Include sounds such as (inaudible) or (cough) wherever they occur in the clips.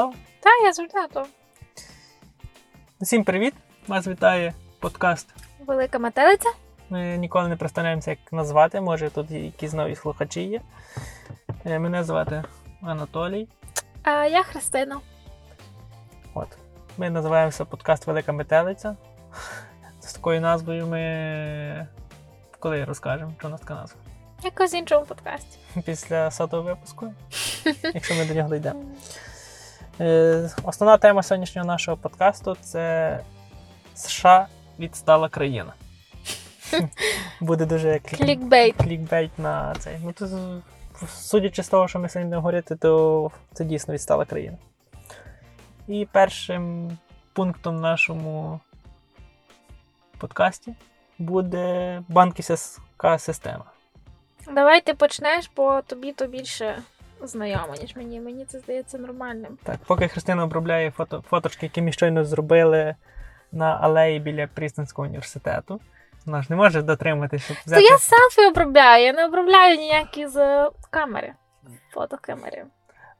готова? Та, я завжди готова. Всім привіт! Вас вітає подкаст. Велика метелиця. Ми ніколи не представляємося, як назвати. Може, тут якісь нові слухачі є. Е, Мене звати Анатолій. А я Христина. От. Ми називаємося подкаст Велика Метелиця. З такою назвою ми. Коли розкажемо, що у нас така назва? Якось в іншому подкасті. Після сотого випуску, (laughs) якщо ми до нього дійдемо. Е, Основна тема сьогоднішнього нашого подкасту це США відстала країна. (laughs) Буде дуже. Клікбейт. клікбейт на цей. Ну, то, судячи з того, що ми сьогодні будемо говорити, то це дійсно відстала країна. І першим пунктом в нашому подкасті буде банківська система. Давай ти почнеш, бо тобі то більше знайомо, ніж мені. Мені це здається нормальним. Так, поки Христина обробляє фото, фоточки, які ми щойно зробили на алеї біля Прістинського університету. Вона ж не може дотриматися, щоб То я селфі обробляю, я не обробляю ніякі з камери. Фотокамери.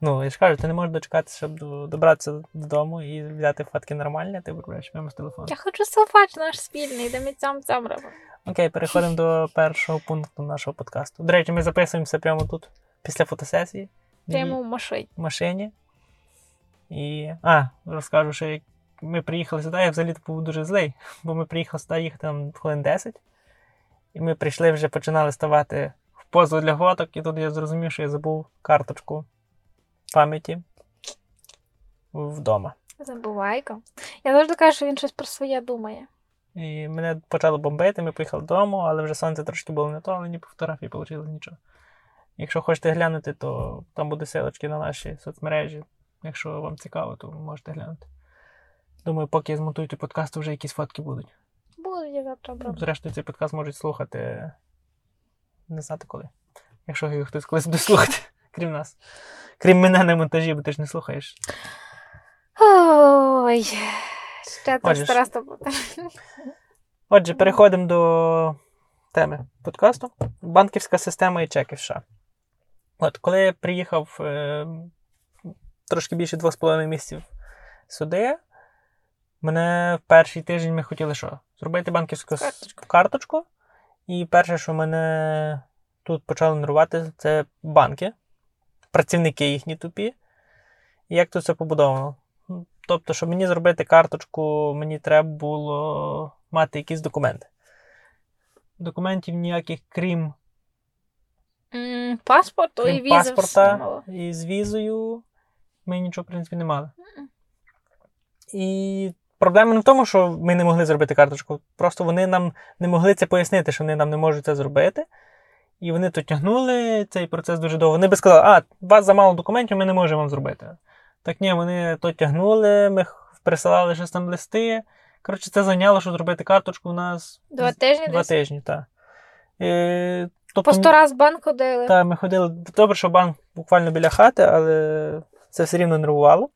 Ну, я ж кажу, ти не можеш дочекатися, щоб добратися додому і взяти фотки нормальні, а ти обробляєш прямо з телефону. Я хочу селфач наш спільний, де ми цьому цьому робимо. Окей, переходимо до першого пункту нашого подкасту. До речі, ми записуємося прямо тут, після фотосесії. Прямо в машині. в машині. І. А, розкажу, що як ми приїхали сюди, я взагалі був дуже злий, бо ми приїхали сюди їхати там хвилин 10. І ми прийшли вже починали ставати в позу для фоток, і тут я зрозумів, що я забув карточку пам'яті вдома. Забувайко. Я завжди кажу, що він щось про своє думає. І мене почало бомбити, ми поїхали додому, але вже сонце трошки було не то, але ні по фотографії вийшло нічого. Якщо хочете глянути, то там буде ссылочки на наші соцмережі. Якщо вам цікаво, то можете глянути. Думаю, поки той подкаст, то вже якісь фотки будуть. Буду я завтра обробляти. Зрештою, цей подкаст можуть слухати не знати коли. Якщо його хтось колись буде слухати, (laughs) крім нас. Крім мене на монтажі, бо ти ж не слухаєш. Ой. Ще ж. стараста буде. (laughs) Отже, переходимо до теми подкасту. Банківська система і чеки в США. От, коли я приїхав е, трошки більше 2,5 місяців сюди, мене в перший тиждень ми хотіли що? Зробити банківську Карточку. карточку. І перше, що мене тут почали нервувати, це банки, працівники їхні тупі. І як тут це побудовано? Ну, Тобто, щоб мені зробити карточку, мені треба було мати якісь документи. Документів ніяких, крім М, Паспорту і крім візи. паспорта мало. і з візою, ми нічого, в принципі, не мали. Мгм. І проблема не в тому, що ми не могли зробити карточку. Просто вони нам не могли це пояснити, що вони нам не можуть це зробити. І вони то тягнули цей процес дуже довго. Вони би сказали, а, у вас замало документів, ми не можемо вам зробити. Так ні, вони то тягнули, ми х- присилали щось там листи. Коротше, це зайняло, щоб зробити карточку у нас Два тижні два десь. тижні, так. Е, По тобто, сто раз в банк ходили. та, ми ходили. Добре, що банк буквально біля хати, але це все рівно нервувало.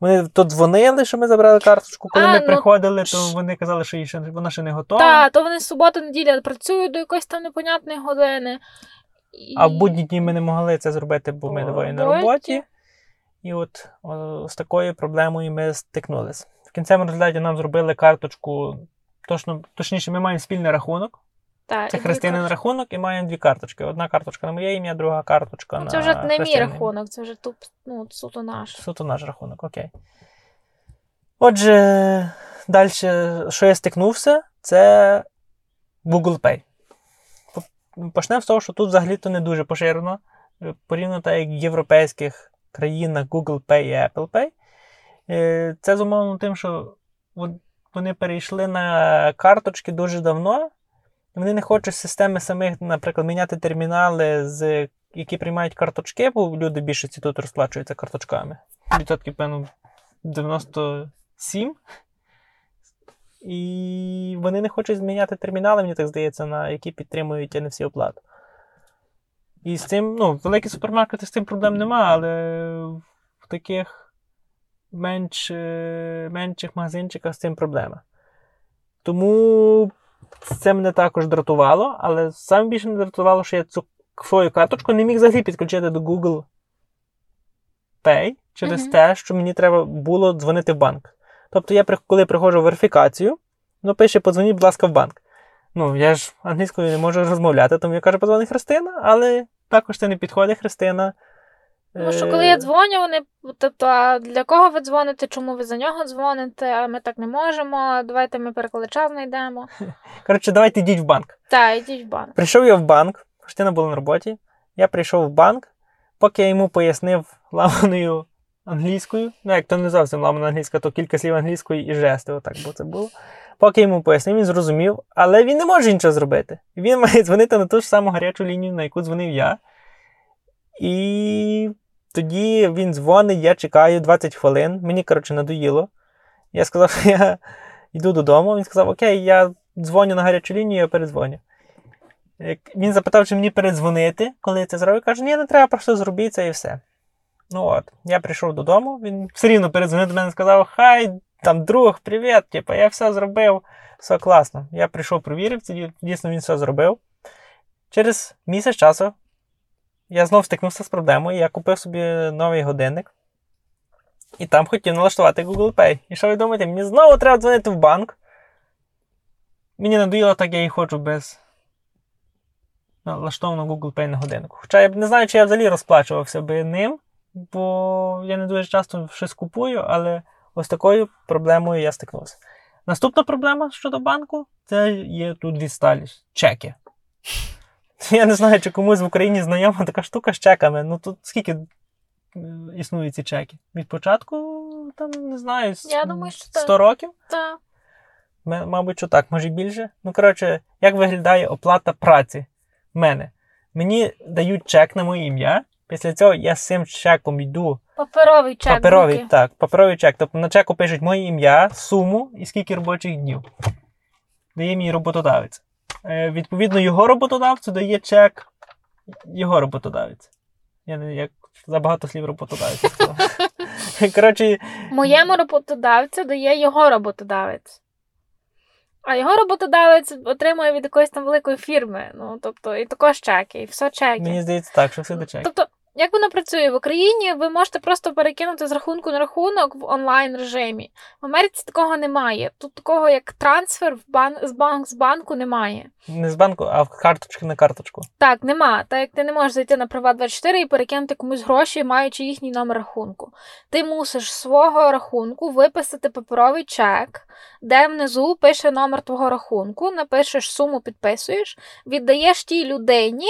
Вони то дзвонили, що ми забрали карточку. Коли А, ми ну, приходили, то ш- вони казали, що ще, вона ще не готова. Та, то вони субота, неділя працюють до якоїсь там непонятної години. І... А в будні дні ми не могли це зробити, бо ми двоє на роботі. роботі. І от о, з такою проблемою ми стикнулися. В кінцевому результаті нам зробили карточку. Точно, точніше, ми маємо спільний рахунок. Та, Це дві рахунок і маємо дві карточки. Одна карточка на моє ім'я, друга карточка Ну, на Це вже не мій рахунок, це вже туп, ну, суто наш. Суто наш рахунок, окей. Отже, далі, що я стикнувся, це Google Pay. Почнемо з того, що тут взагалі-то не дуже поширено. Порівняно так, як в європейських країнах Google Pay і Apple Pay. Е, Це зумовлено тим, що вони перейшли на карточки дуже давно. Вони не хочуть системи самих, наприклад, міняти термінали, з, які приймають карточки, бо люди більшості тут розплачуються карточками. Відсотків, певно, 97. І вони не хочуть зміняти термінали, мені так здається, на які підтримують NFC оплату. І з цим, ну, великі супермаркети з цим проблем нема, але в таких менш, е, менших магазинчиках з цим проблема. Тому це мене також дратувало, але саме більше мене дратувало, що я цю свою карточку не міг взагалі підключити до Google Pay через Мгм. те, що мені треба було дзвонити в банк. Тобто я, коли приходжу в верифікацію, ну пише, подзвоніть, будь ласка, в банк. Ну, я ж англійською не можу розмовляти, тому я кажу, подзвони Христина, але також це не підходить Христина. Тому що Е, коли я дзвоню, вони тобто, а для кого ви дзвоните, чому ви за нього дзвоните, а ми так не можемо. Давайте ми перекладача знайдемо. (laughs) Коротше, давайте йдіть в банк. Та, йдіть в банк. Прийшов я в банк, Христина була на роботі. Я прийшов в банк, поки я йому пояснив ламаною англійською. Ну, як то не зовсім ламана англійська, то кілька слів англійської і жести, отак бо це було. Поки йому пояснив, він зрозумів, але він не може нічого зробити. Він має дзвонити на ту ж саму гарячу лінію, на яку дзвонив я. І тоді він дзвонить, я чекаю 20 хвилин. Мені, коротше, надоїло. Я сказав, що (laughs) я йду додому. Він сказав: Окей, я дзвоню на гарячу лінію, я передзвоню. Він запитав, чи мені передзвонити, коли я це зробив. Каже, ні, не треба, просто зробіть це і все. Ну от, я прийшов додому, він все рівно передзвонив до мене і сказав: Хай, там друг, привіт, типу, я все зробив, все класно. Я прийшов, провірив, дійсно він все зробив. Через місяць часу я знов стикнувся з проблемою, я купив собі новий годинник. І там хотів налаштувати Google Pay. І що ви думаєте, мені знову треба дзвонити в банк. Мені надоїло, так я і хочу без налаштованого Google Pay на годинку. Хоча я б не знаю, чи я взагалі розплачувався би ним, бо я не дуже часто щось купую, але ось такою проблемою я стикнувся. Наступна проблема щодо банку це є тут відсталість. Чеки. (laughs) Я не знаю, чи комусь в Україні знайома така штука з чеками. Ну тут скільки е, існують ці чеки? Від початку, там, не знаю, Я думаю, що так. років? Та. М- Мабуть, що так, може більше. Ну, коротше, як виглядає оплата праці в мене? Мені дають чек на моє ім'я. Після цього я з цим чеком йду. Паперовий чек. паперовий, руки. так, паперовий чек. Тобто на чеку пишуть моє ім'я, суму і скільки робочих днів. Дає мій роботодавець. Е, відповідно, його роботодавцю дає чек його роботодавець. Я не як забагато слів роботодавець. (laughs) Коротше, Моєму роботодавцю дає його роботодавець. А його роботодавець отримує від якоїсь там великої фірми. Ну, тобто, і також чеки, і все чеки. мені здається так, що все до чек. Тобто, як воно працює в Україні, ви можете просто перекинути з рахунку на рахунок в онлайн режимі. В Америці такого немає. Тут такого як трансфер в бан... з, банк... з банку немає. Не з банку, а в карточки на карточку. Так, нема. Так як ти не можеш зайти на Приват24 і перекинути комусь гроші, маючи їхній номер рахунку. Ти мусиш з свого рахунку виписати паперовий чек, де внизу пише номер твого рахунку, напишеш суму, підписуєш, віддаєш тій людині.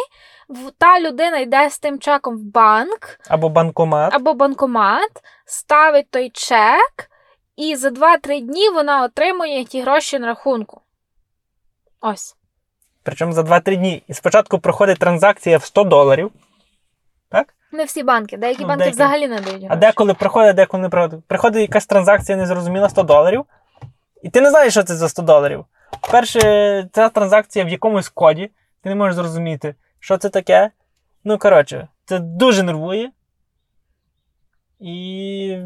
Та людина йде з тим чеком в банк Або банкомат. або банкомат, ставить той чек, і за 2-3 дні вона отримує ті гроші на рахунку. Ось. Причому за 2-3 дні. І спочатку проходить транзакція в 100 доларів. Так? Не всі банки, деякі Ну, банки деякі. взагалі не дають. А деколи проходить, деколи не проходить. Приходить якась транзакція незрозуміла 100 доларів. І ти не знаєш, що це за 100 доларів. Перше, ця транзакція в якомусь коді. Ти не можеш зрозуміти, що це таке. Ну, коротше, це дуже нервує. І.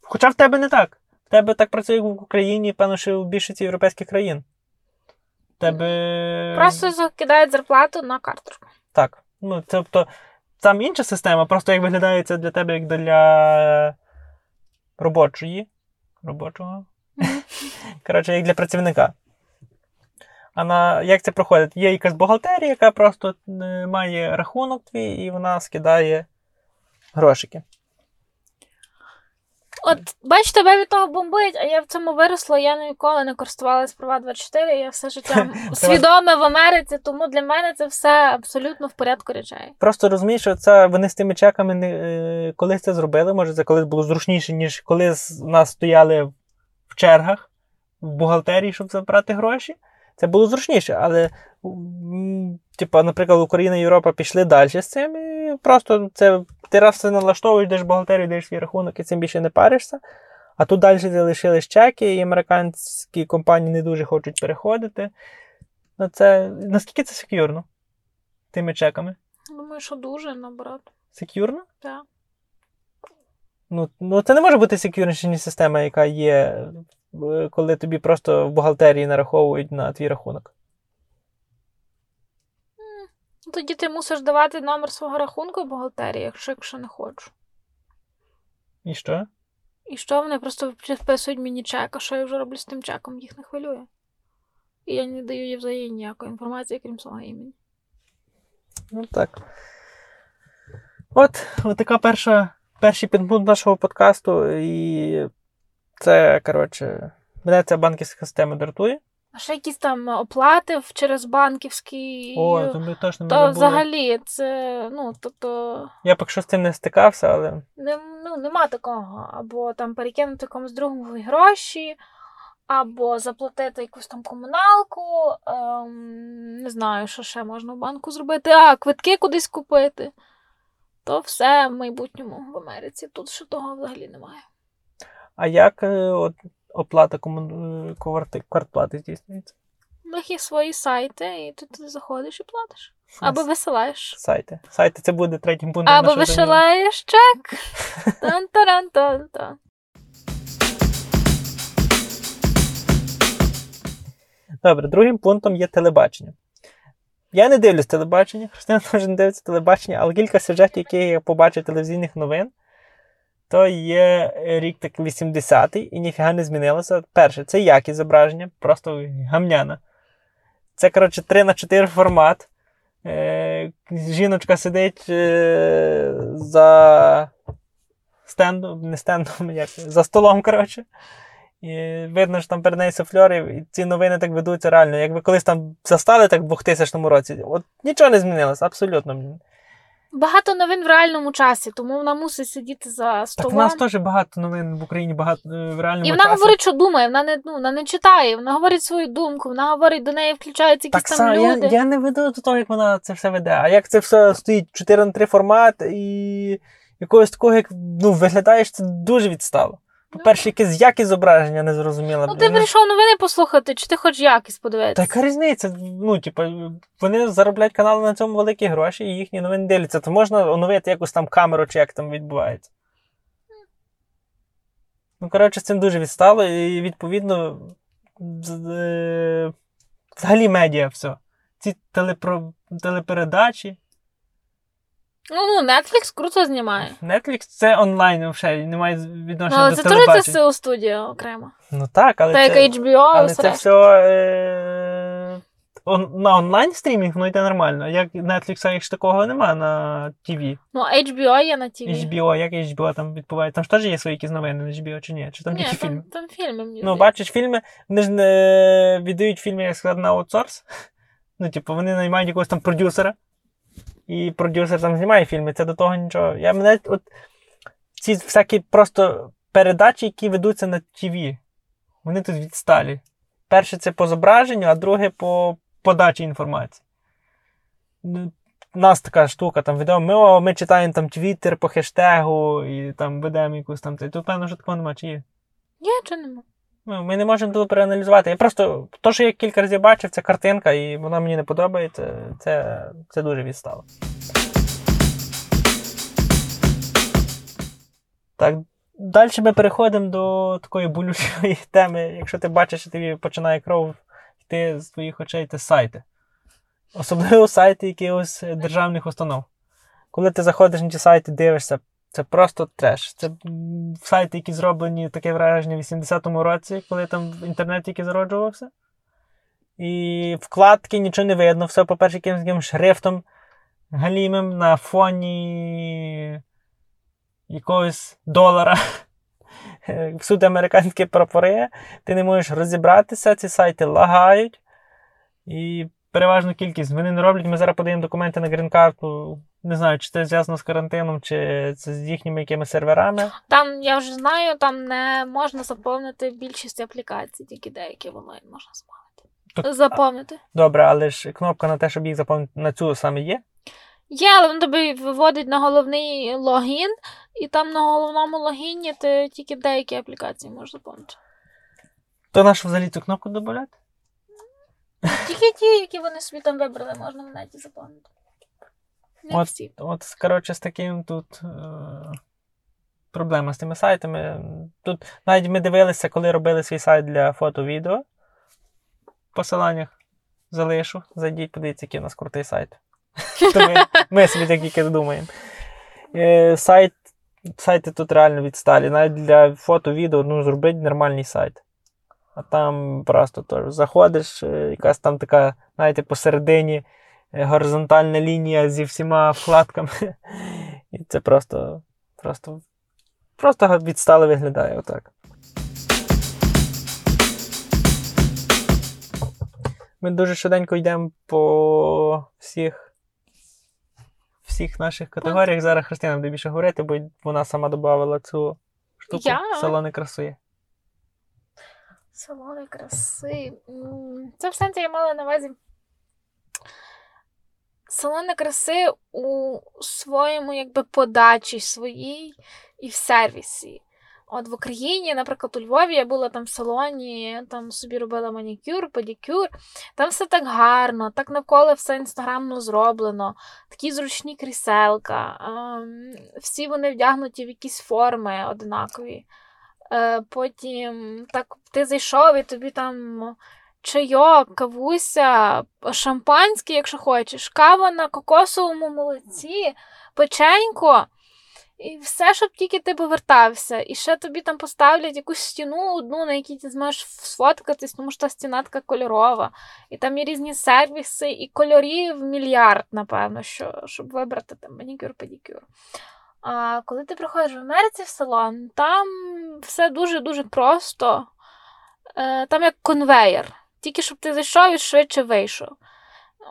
Хоча в тебе не так. В тебе так працює в Україні, певно, що в більшості європейських країн. В тебе. Просто закидають зарплату на карточку. Так. Ну, тобто, там інша система, просто як виглядає це для тебе, як для робочої. Робочого. Коротше, як для працівника. А на як це проходить? Є якась бухгалтерія, яка просто е, має рахунок твій, і вона скидає грошики. От, бач, тебе від того бомбить, а я в цьому виросла, я ніколи не користувалась Приват24, я все життя свідоме в Америці, тому для мене це все абсолютно в порядку речей. Просто розумієш, що це вони з тими чеками не е, колись це зробили. Може, це колись було зручніше, ніж коли з- нас стояли в чергах в бухгалтерії, щоб забрати гроші. Це було зручніше, але, м, типу, наприклад, Україна і Європа пішли далі з цим, і просто це ти раз це налаштовуєш, йдеш в бухгалтерію, йдеш свій рахунок і цим більше не паришся. А тут далі залишились чеки, і американські компанії не дуже хочуть переходити. Ну, це наскільки це секюрно? Тими чеками? Думаю, що дуже наоборот. Секюрно? Так. Ну, ну це не може бути секюрніша, ніж система, яка є, коли тобі просто в бухгалтерії нараховують на твій рахунок. Тоді ти мусиш давати номер свого рахунку в бухгалтерії, якщо, якщо не хочу. І що? І що вони просто вписують мені чек, а що я вже роблю з тим чеком, їх не хвилює. І я не даю їй взагалі ніякої інформації, крім свого імені. Ну так. От, от така перша, перший підпункт нашого подкасту. І це, коротше, мене ця банківська система дратує. А ще якісь там оплати через банківський. О, то ми точно не то взагалі це, ну, тобто, Я поки що з цим не стикався, але. не, ну, нема такого. Або там перекинути комусь другому гроші, або заплатити якусь там комуналку. Ем, не знаю, що ще можна в банку зробити. А, квитки кудись купити. То все в майбутньому в Америці. Тут ще того взагалі немає. А як е, от, оплата кому... е, квартплати здійснюється? У них є свої сайти, і ти туди заходиш і платиш. Або висилаєш. Сайти. Сайти це буде третім пунктом. Або висилаєш чек. (laughs) Добре, другим пунктом є телебачення. Я не дивлюсь телебачення, Христина (laughs) теж не дивиться телебачення, але кілька сюжетів, які я побачив телевізійних новин, то є рік так 80-й і ніфіга не змінилося. Перше, це якість зображення, просто гамняна. Це, коротше, 3 на 4 формат. Е, жіночка сидить е, за стендом, не стендом, як, за столом, коротше. І видно, що там перед нею суфльори, і ці новини так ведуться реально. Якби колись там застали так в 2000 році, от нічого не змінилося, абсолютно. Багато новин в реальному часі, тому вона мусить сидіти за Так столом. у нас теж багато новин в Україні, багато е, в реальному І вона часі. говорить, що думає, вона не, ну, вона не читає, вона говорить свою думку, вона говорить, до неї включаються якісь Так там само, я, я не веду до того, як вона це все веде. А як це все стоїть 4 на 3 формат і якогось такого, як ну, виглядаєш, це дуже відстало. По-перше, якесь якість зображення не зрозуміло. Ну, ти прийшов новини послухати, чи ти хочеш якість Та подивитися? яка різниця? Ну, типу, вони заробляють канали на цьому великі гроші, і їхні новини дивляться. То можна оновити якусь там камеру, чи як там відбувається. Ну, коротше, з цим дуже відстало, і відповідно, е, взагалі медіа все. Ці телепро, телепередачі. Ну, ну, Netflix круто знімає. Netflix це онлайн взагалі, немає Ну, відношення але до це теж це SEO студія окремо. Ну так, але Та це, як HBO, але все це все е, он, на онлайн стрімінг воно йде нормально. Як Netflix, якщо такого нема на TV. Ну, HBO є на TV. HBO, як HBO там відбувається? Там ж теж є свої якісь новини на HBO чи ні? Чи там тільки фільми? там фільми, мені Ну, бачиш, фільми, вони ж не віддають фільми, як сказати, на аутсорс. (laughs) Ну, типу, вони наймають якогось там продюсера. І продюсер там знімає фільми, це до того нічого. Я мене от ці всякі просто передачі, які ведуться на ТВ, вони тут відсталі. Перше це по зображенню, а друге по подачі інформації. Ну, У нас така штука, там відомо, ми, о, ми читаємо там твіттер по хештегу і там ведемо якусь там. Тут, певно, що такого немає, чи є. Є чи нема? Ну, ми не можемо тут переаналізувати. Я просто то, що я кілька разів бачив, це картинка, і вона мені не подобається. Це, це дуже відстало. Так, далі ми переходимо до такої болючої (laughs) теми. Якщо ти бачиш, що тобі починає кров йти з твоїх очей, це сайти. Особливо сайти якихось державних установ. Коли ти заходиш на ті сайти, дивишся, це просто треш. Це сайти, які зроблені таке враження в 80-му році, коли там інтернет тільки зароджувався. І вкладки нічого не видно, все, по-перше, якимось шрифтом галімим на фоні якогось долара. (laughs) Всюди американські прапори. Ти не можеш розібратися, ці сайти лагають. І переважну кількість вони не роблять. Ми зараз подаємо документи на грін-карту. Не знаю, чи це зв'язано з карантином, чи це з їхніми якими серверами. Там, я вже знаю, там не можна заповнити більшість аплікацій, тільки деякі в онлайн можна заповнити. Заповнити. Добре, але ж кнопка на те, щоб їх заповнити на цю саме є. Є, але він тобі виводить на головний логін, і там на головному логіні ти тільки деякі аплікації можеш заповнити. То на що взагалі цю кнопку додати? Тільки ті, які вони собі там вибрали, можна в неті заповнити. Не От. всі. От, коротше, з таким тут е- проблема з тими сайтами. Тут навіть ми дивилися, коли робили свій сайт для фото-відео. Посиланнях залишу. Зайдіть, подивіться, який у нас крутий сайт. (laughs) Ми, ми собі так тільки думаємо. Е, сайт сайти тут реально відсталі. Навіть для фото-відео ну, зробити нормальний сайт. А там просто теж заходиш, е, якась там така, знаєте, посередині горизонтальна лінія зі всіма вкладками. І це просто, просто, просто відстало виглядає отак. Ми дуже швиденько йдемо по всіх, всіх наших категоріях. Зараз Христина буде більше говорити, бо вона сама додавала цю штуку Я? салони краси. Салони краси. Це в сенсі я мала на увазі. Салони краси у своєму якби подачі своїй і в сервісі. От в Україні, наприклад, у Львові я була там в салоні, там собі робила манікюр, педикюр. Там все так гарно, так навколо все інстаграмно зроблено, такі зручні кріселка. Всі вони вдягнуті в якісь форми однакові. Е, Потім так ти зайшов і тобі там чайок, кавуся, шампанське, якщо хочеш, кава на кокосовому молоці, печенько. І все, щоб тільки ти повертався. І ще тобі там поставлять якусь стіну одну, на якій ти зможеш сфоткатись, тому що та стіна така кольорова. І там є різні сервіси, і кольорів мільярд, напевно, що, щоб вибрати там манікюр-педикюр. А коли ти приходиш в Америці в салон, там все дуже-дуже просто. Е, Там як конвейер. Тільки щоб ти зайшов і швидше вийшов.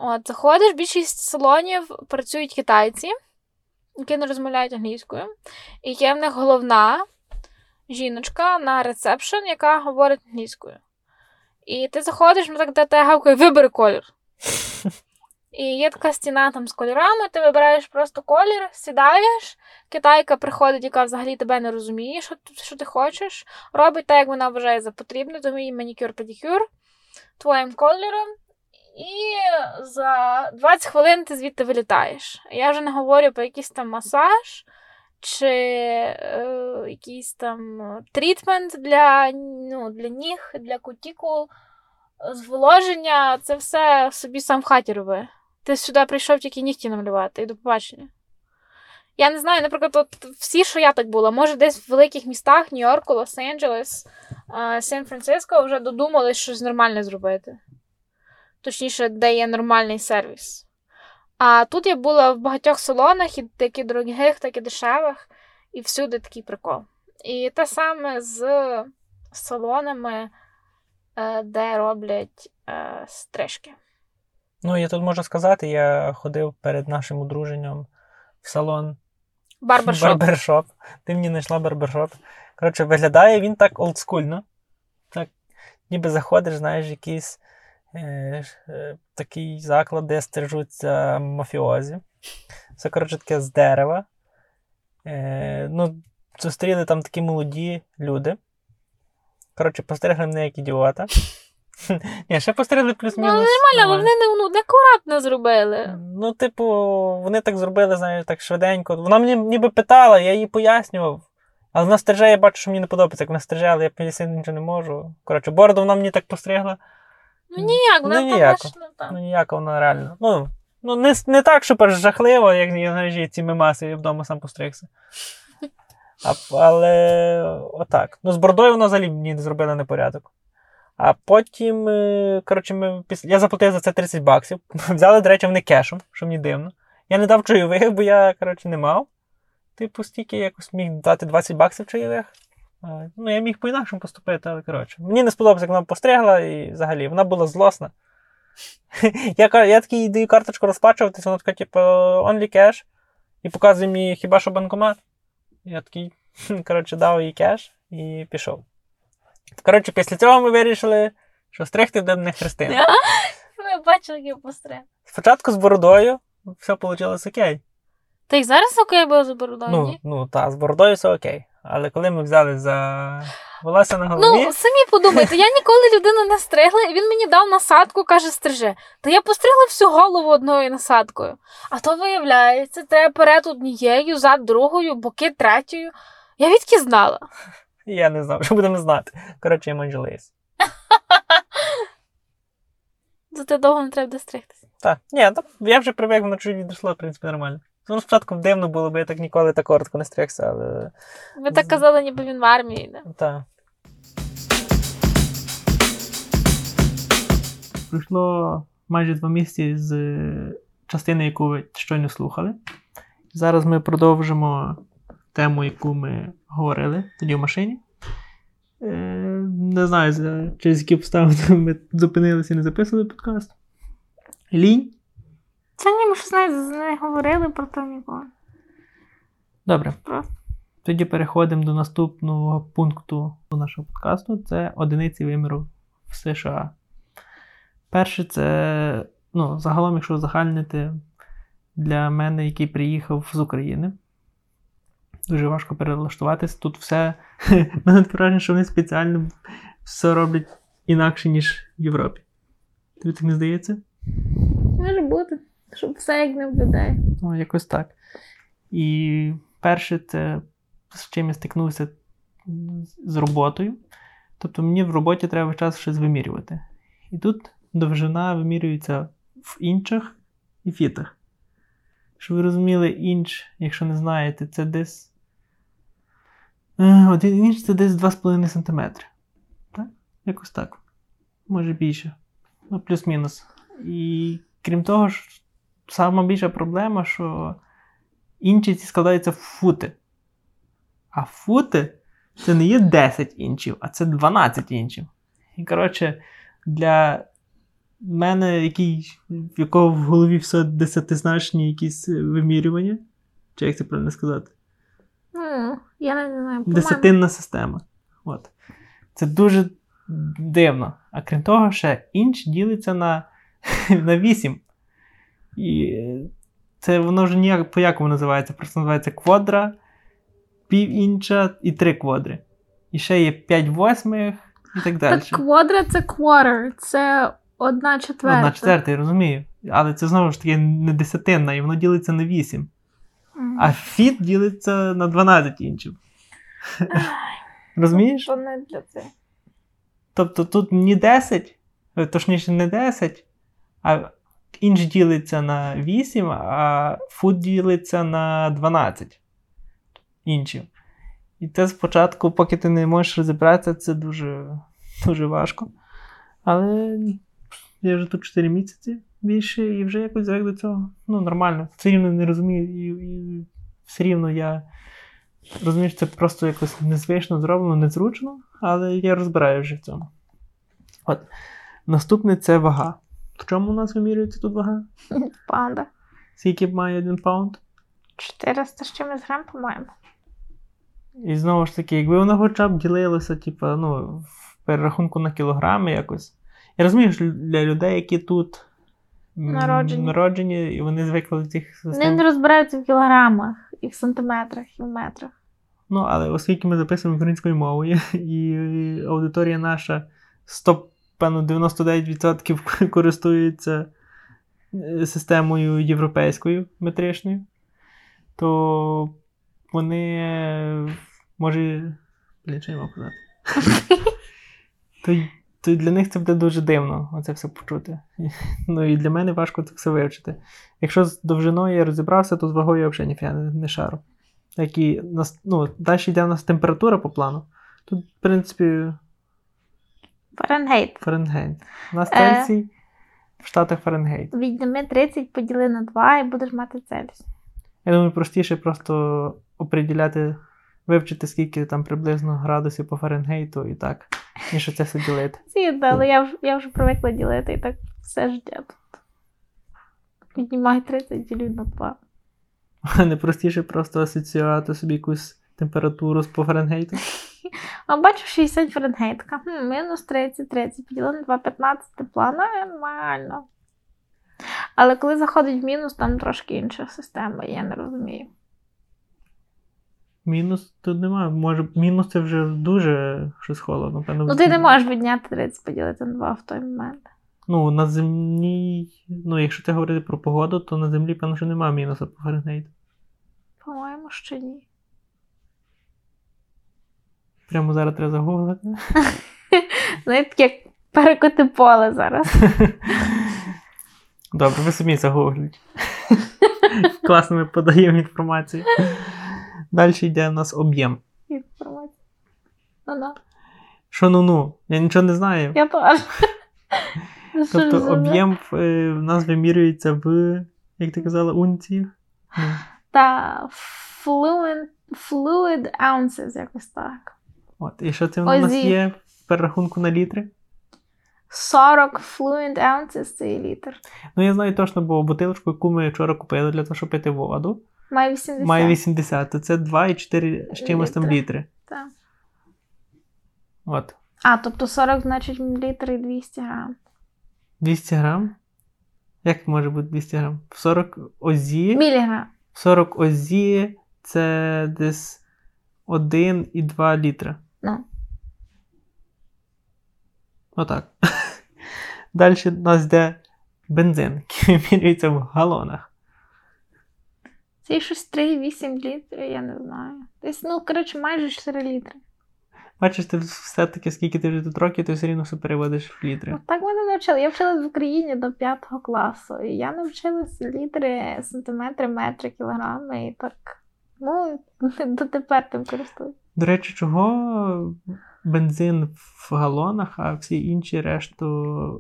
От, заходиш, більшість салонів працюють китайці, які не розмовляють англійською. І є в них головна жіночка на ресепшн, яка говорить англійською. І ти заходиш, ну так де те гавкає, вибери колір. (laughs) І є така стіна там з кольорами, ти вибираєш просто колір, сідаєш, китайка приходить, яка взагалі тебе не розуміє, що, що ти хочеш, робить так, як вона вважає за потрібне, тому їй манікюр-педикюр твоїм кольором, і за 20 хвилин ти звідти вилітаєш. Я вже не говорю про якийсь там масаж чи е, якийсь там трітмент для, ну, для ніг, для кутікул, зволоження, це все собі сам в хаті роби. Ти сюди прийшов тільки нігті намалювати і до побачення. Я не знаю, наприклад, от всі, що я так була, може, десь в великих містах Нью-Йорку, Лос-Анджелес, Сан-Франциско вже додумались щось нормальне зробити. Точніше, де є нормальний сервіс. А тут я була в багатьох салонах, і такі дорогих, так і дешевих, і всюди такий прикол. І те саме з салонами, е, де роблять е, стрижки. Ну, я тут можу сказати, я ходив перед нашим одруженням в салон Барбершоп. барбершоп. Ти мені знайшла барбершоп. Коротше, виглядає він так олдскульно. Так, ніби заходиш, знаєш, якийсь е, е, такий заклад, де стрижуться мафіозі. Все, коротше, таке з дерева. Е, ну, зустріли там такі молоді люди. Коротше, постригли мене як ідіота. Ні, ще постригли Ну, плюс-мінус. нормально, але вони не, ну, неакуратно зробили. Ну, типу, вони так зробили, знаєш, так швиденько. Вона мені ніби питала, я їй пояснював. Але вона стриже, я бачу, що мені не подобається, як вона стриже, але я пояснити нічого не можу. Коротше, бороду вона мені так постригла. Ну ніяк, вона Ну, ніяко. ну, там. Ну, ніяка вона реально. Ну, ну не, не так, що жахливо, як я знаєш, ці мемаси, я вдома сам постригся. (laughs) А, але отак. Ну, з бородою вона взагалі мені зробила непорядок. А потім, е, коротше, ми, після... я заплатив за це 30 баксів. (laughs) Взяли, до речі, вони кешем, що мені дивно. Я не дав чайових, бо я, коротше, не мав. Типу, стільки якось міг дати 20 баксів чайових. Ну, я міг по-інакшому поступити, але коротше. Мені не сподобалося, як вона постригла, і взагалі вона була злосна. (laughs) я, я такий даю карточку розплачуватись, вона така, типу, only cash. І показує мені хіба що банкомат. Я такий, (laughs) коротше, дав їй кеш і пішов. Коротше, після цього ми вирішили, що стригти буде не Христина. Ми (laughs) бачили, як я постриг. Спочатку з бородою все вийшло окей. Та й зараз окей було за бородою, Ну, ні? ну та, з бородою все окей. Але коли ми взяли за волосся на голові, Ну, самі подумайте, я ніколи людину не стригла, і він мені дав насадку, каже, стрижи. Та я постригла всю голову одною насадкою. А то виявляється, треба перед однією, зад другою, боки третьою. Я відки знала. Я не знав, (laughs) що будемо знати. Коротше, я манджелис. (laughs) Зате довго не треба буде стригтися. Так, ні, я вже привик, воно чуть відійшло, в принципі, нормально. Ну, спочатку дивно було, бо я так ніколи так коротко не стригся, але. Ви так казали, ніби він в армії. Да? Так. Пройшло майже два місяці з е, частини, яку ви щойно слухали. Зараз ми продовжимо тему, яку ми говорили тоді в машині. Е, не знаю, через які обставини ми зупинилися і не записували подкаст. Лінь. Це ні, ми щось не говорили про то ніколи. Добре. Просто. Тоді переходимо до наступного пункту нашого подкасту. Це одиниці виміру в США. Перше, це, ну, загалом, якщо загальнити для мене, який приїхав з України. Дуже важко перелаштуватись. Тут все. (laughs) Мене враження, що вони спеціально все роблять інакше, ніж в Європі. Тобі так не здається? Може бути, щоб все як не в людей. Ну, якось так. І перше, це з чим я стикнувся з роботою. Тобто мені в роботі треба час щось вимірювати. І тут довжина вимірюється в інчах і фітах. Щоб ви розуміли, інч, якщо не знаєте, це десь. Е, Один інч це десь 2,5 см. Так? Якось так. Може більше. Ну, плюс-мінус. І крім того, ж, сама більша проблема, що інчі ці складаються в фути. А фути це не є 10 інчів, а це 12 інчів. І, коротше, для мене, який, в якого в голові все десятизначні якісь вимірювання, чи як це правильно сказати? Ну, я не знаю. Десятинна система. От. Це дуже дивно. А крім того, ще інч ділиться на, (laughs) на 8. І це воно вже ніяк по-якому називається. Просто називається квадра, пів інча і 3 квадри. І ще є 5 восьмих і так далі. Так квадра це quarter, це одна четверта. Одна четверта, я розумію. Але це знову ж таки не десятинна, і воно ділиться на 8. А фіт ділиться на 12 інчів. Розумієш? То не для цього. Тобто тут не 10, е, точніше не 10, а інч ділиться на 8, а фут ділиться на 12 інчів. І це спочатку, поки ти не можеш розібратися, це дуже, дуже важко. Але я вже тут 4 місяці більше і вже якось звик до цього. Ну, нормально. Все рівно не розумію, і, і все рівно я розумію, що це просто якось незвично зроблено, незручно, але я розбираю вже в цьому. От. Наступне це вага. В чому у нас вимірюється тут вага? Панда. Скільки має один паунд? 400 з чимось грам, по-моєму. І знову ж таки, якби воно хоча б ділилося, типу, ну, в перерахунку на кілограми якось. Я розумію, що для людей, які тут Народжені. народжені і вони звикли до цих Вони не розбираються в кілограмах, і в сантиметрах, і в метрах. Ну, але оскільки ми записуємо українською мовою, (laughs) і аудиторія наша 100, певно, 99% користується е, системою європейською метричною, то вони е, може. Блін, що я мав казати? (laughs) то, для них це буде дуже дивно оце все почути. (laughs) Ну і для мене важко це все вивчити. Якщо з довжиною я розібрався, то з вагою я взагалі ніфіга не, шару. Які нас, ну, далі йде у нас температура по плану. Тут, в принципі, Фаренгейт. Фаренгейт. У нас Е. Цельсій, в Штатах Фаренгейт. Відніми 30 поділи на 2 і будеш мати Цельсій. Я думаю, простіше просто оприділяти, вивчити, скільки там приблизно градусів по Фаренгейту і так, ніж це все ділити. Згідно, але я вже, я вже привикла ділити і так все життя тут. Віднімай 30, ділю на 2. (laughs) Не простіше просто асоціювати собі якусь температуру з по Фаренгейту. (laughs) А бачу 60 Фаренгейтка. Хм, мінус 30, 30, поділили на 2, 15 тепла. Нормально. Але коли заходить в мінус, там трошки інша система, я не розумію. Мінус тут немає. Може, мінус це вже дуже щось холодно. Певно, Ну, ти не можеш відняти 30 поділити на 2 в той момент. Ну, на землі, ну, якщо ти говорити про погоду, то на землі, певно, що немає мінуса по Фаренгейту. По-моєму, ще ні. Прямо зараз треба загуглити. (laughs) Знаєте, як перекоти поле зараз. (laughs) Добре, ви самі загугліть. (laughs) Класно ми подаємо інформацію. Далі йде у нас об'єм. Інформація. Ну, да. Що ну ну? Я нічого не знаю. Я теж. Тобто об'єм е, в нас вимірюється в, як ти казала, унціях? Ну, Та fluid, fluid ounces, якось так. От. І що це в нас Озі. є в перерахунку на літри? 40 fluid ounces це є літр. Ну, я знаю точно, бо бутилочку, яку ми вчора купили для того, щоб пити воду, Має 80. має 80, то це 2,4 з чимось там Літри. літри. Та. От. А, тобто 40 значить мілілітр і 200 грам. 200 грам. Як може бути 200 грам? 40 озі. Міліграм. 40 озі це десь 1,2 літра. Ну. Отак. (laughs) Далі у нас йде бензин, який (laughs) вимірюється в галонах. Це щось 3,8 літрів, я не знаю. Десь, ну, коротше, майже 4 літри. Бачиш, ти все-таки скільки ти вже тут років, ти все рівно все переводиш в літри. Ну, так мене навчили. Я вчилась в Україні до 5 класу. І я навчилась літри, сантиметри, метри, кілограми. І так. Ну, (laughs) дотепер тим користуюсь. До речі, чого бензин в галонах, а всі інші решту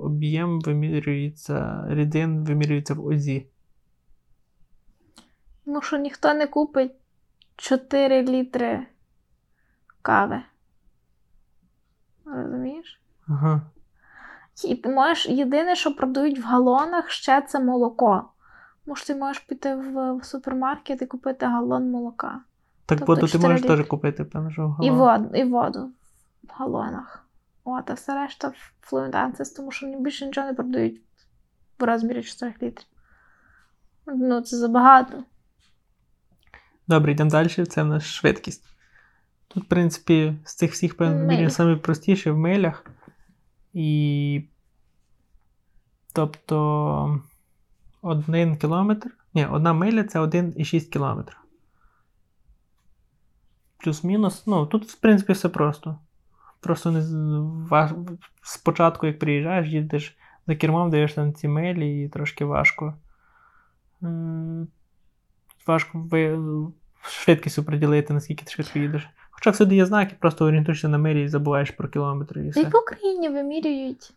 об'єм вимірюється, рідин вимірюється в озі. Ну, що ніхто не купить 4 літри кави. Розумієш? Ага. І ти можеш, єдине, що продають в галонах, ще це молоко. Може, ти можеш піти в, супермаркет і купити галон молока. Так Тобто воду ти 4 можеш теж купити, певно, що в І воду, і воду в галонах. От, а все решта в Fluent тому що більше нічого не продають в розмірі 4 літрів. Ну, це забагато. Добре, йдемо далі. Це в нас швидкість. Тут, в принципі, з цих всіх певно Милі. мірів саме простіше в милях. І. Тобто. Один кілометр. Ні, одна миля це 1,6 кілометр. Плюс-мінус. Ну, тут, в принципі, все просто. Просто не спочатку, як приїжджаєш, їдеш за кермом, дивишся на ці милі, і трошки важко. Важко ви... швидкість приділити, наскільки ти швидко їдеш. Хоча всюди є знаки, просто орієнтуєшся на милі і забуваєш про кілометри і все. Як в Україні вимірюють,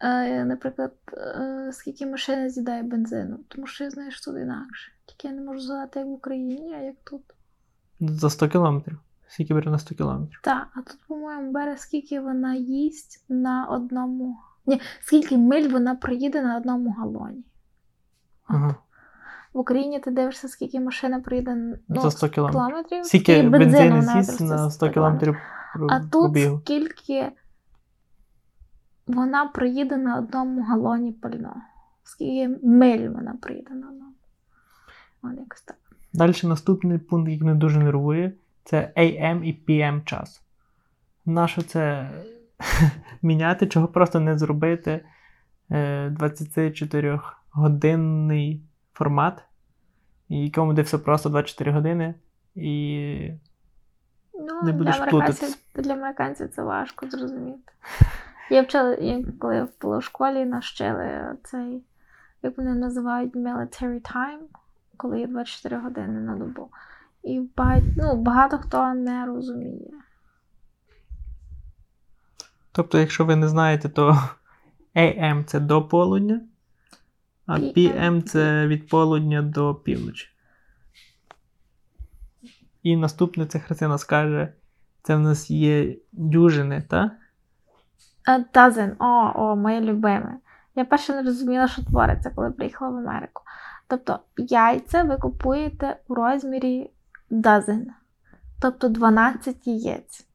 е, наприклад, е, скільки машина з'їдає бензину, тому що я знаю, що тут інакше. Тільки я не можу згадати, як в Україні, а як тут. За 100 кілометрів. Скільки бере на 100 кілометрів. Так, а тут, по-моєму, бере, скільки вона їсть на одному. Ні, скільки миль вона проїде на одному галоні. Ага. В Україні ти дивишся, скільки машина проїде ну, За 100 кілометрів. Скільки бензину з'їсть на 100 кілометрів А тут скільки вона проїде на одному галоні пального. Скільки миль вона проїде на одному. От якось так. Далі наступний пункт, який мене дуже нервує, це AM і PM час. Нащо це (laughs) міняти, чого просто не зробити е, 24-годинний формат, і якому буде все просто 24 години, і Ну, Не для, американців, для американців це важко зрозуміти. Я вчила, я, коли я була в школі, нас вчили цей, як вони називають military time, коли є 24 години на добу. І багато, ну, багато хто не розуміє. Тобто, якщо ви не знаєте, то (laughs) AM це до полудня, а PM це від полудня до півночі. І наступне це Христина скаже: це в нас є дюжини, так? А, о, о, моє любиме. Я перше не розуміла, що твориться, коли приїхала в Америку. Тобто яйця ви купуєте у розмірі dozen, тобто 12 яєць.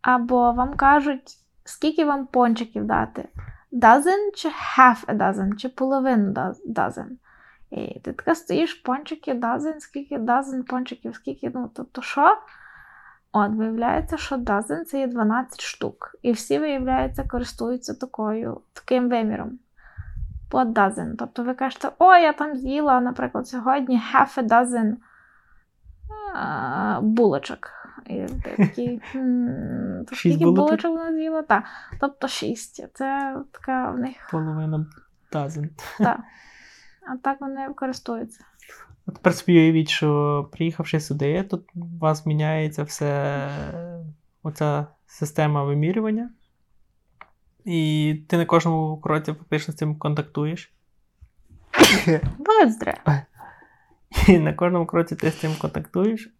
Або вам кажуть, скільки вам пончиків дати? Dozen чи half a dozen, чи половину dozen. І ти така стоїш, пончики, dozen, скільки dozen пончиків, скільки, ну, тобто що? От, виявляється, що dozen це є 12 штук. І всі, виявляється, користуються такою, таким виміром. По dozen. Тобто ви кажете, о, я там з'їла, наприклад, сьогодні half a dozen булочок. І такий, «Хм, скільки булочок? вона з'їла? Так. Тобто 6. Це така в них. Половина dozen. Так. (laughs) А так вони користуються. От тепер собі уявіть, що приїхавши сюди, тут у вас міняється все оця система вимірювання. І ти на кожному кроці фактично з цим контактуєш. Боздре. (laughs) І на кожному кроці ти з цим контактуєш.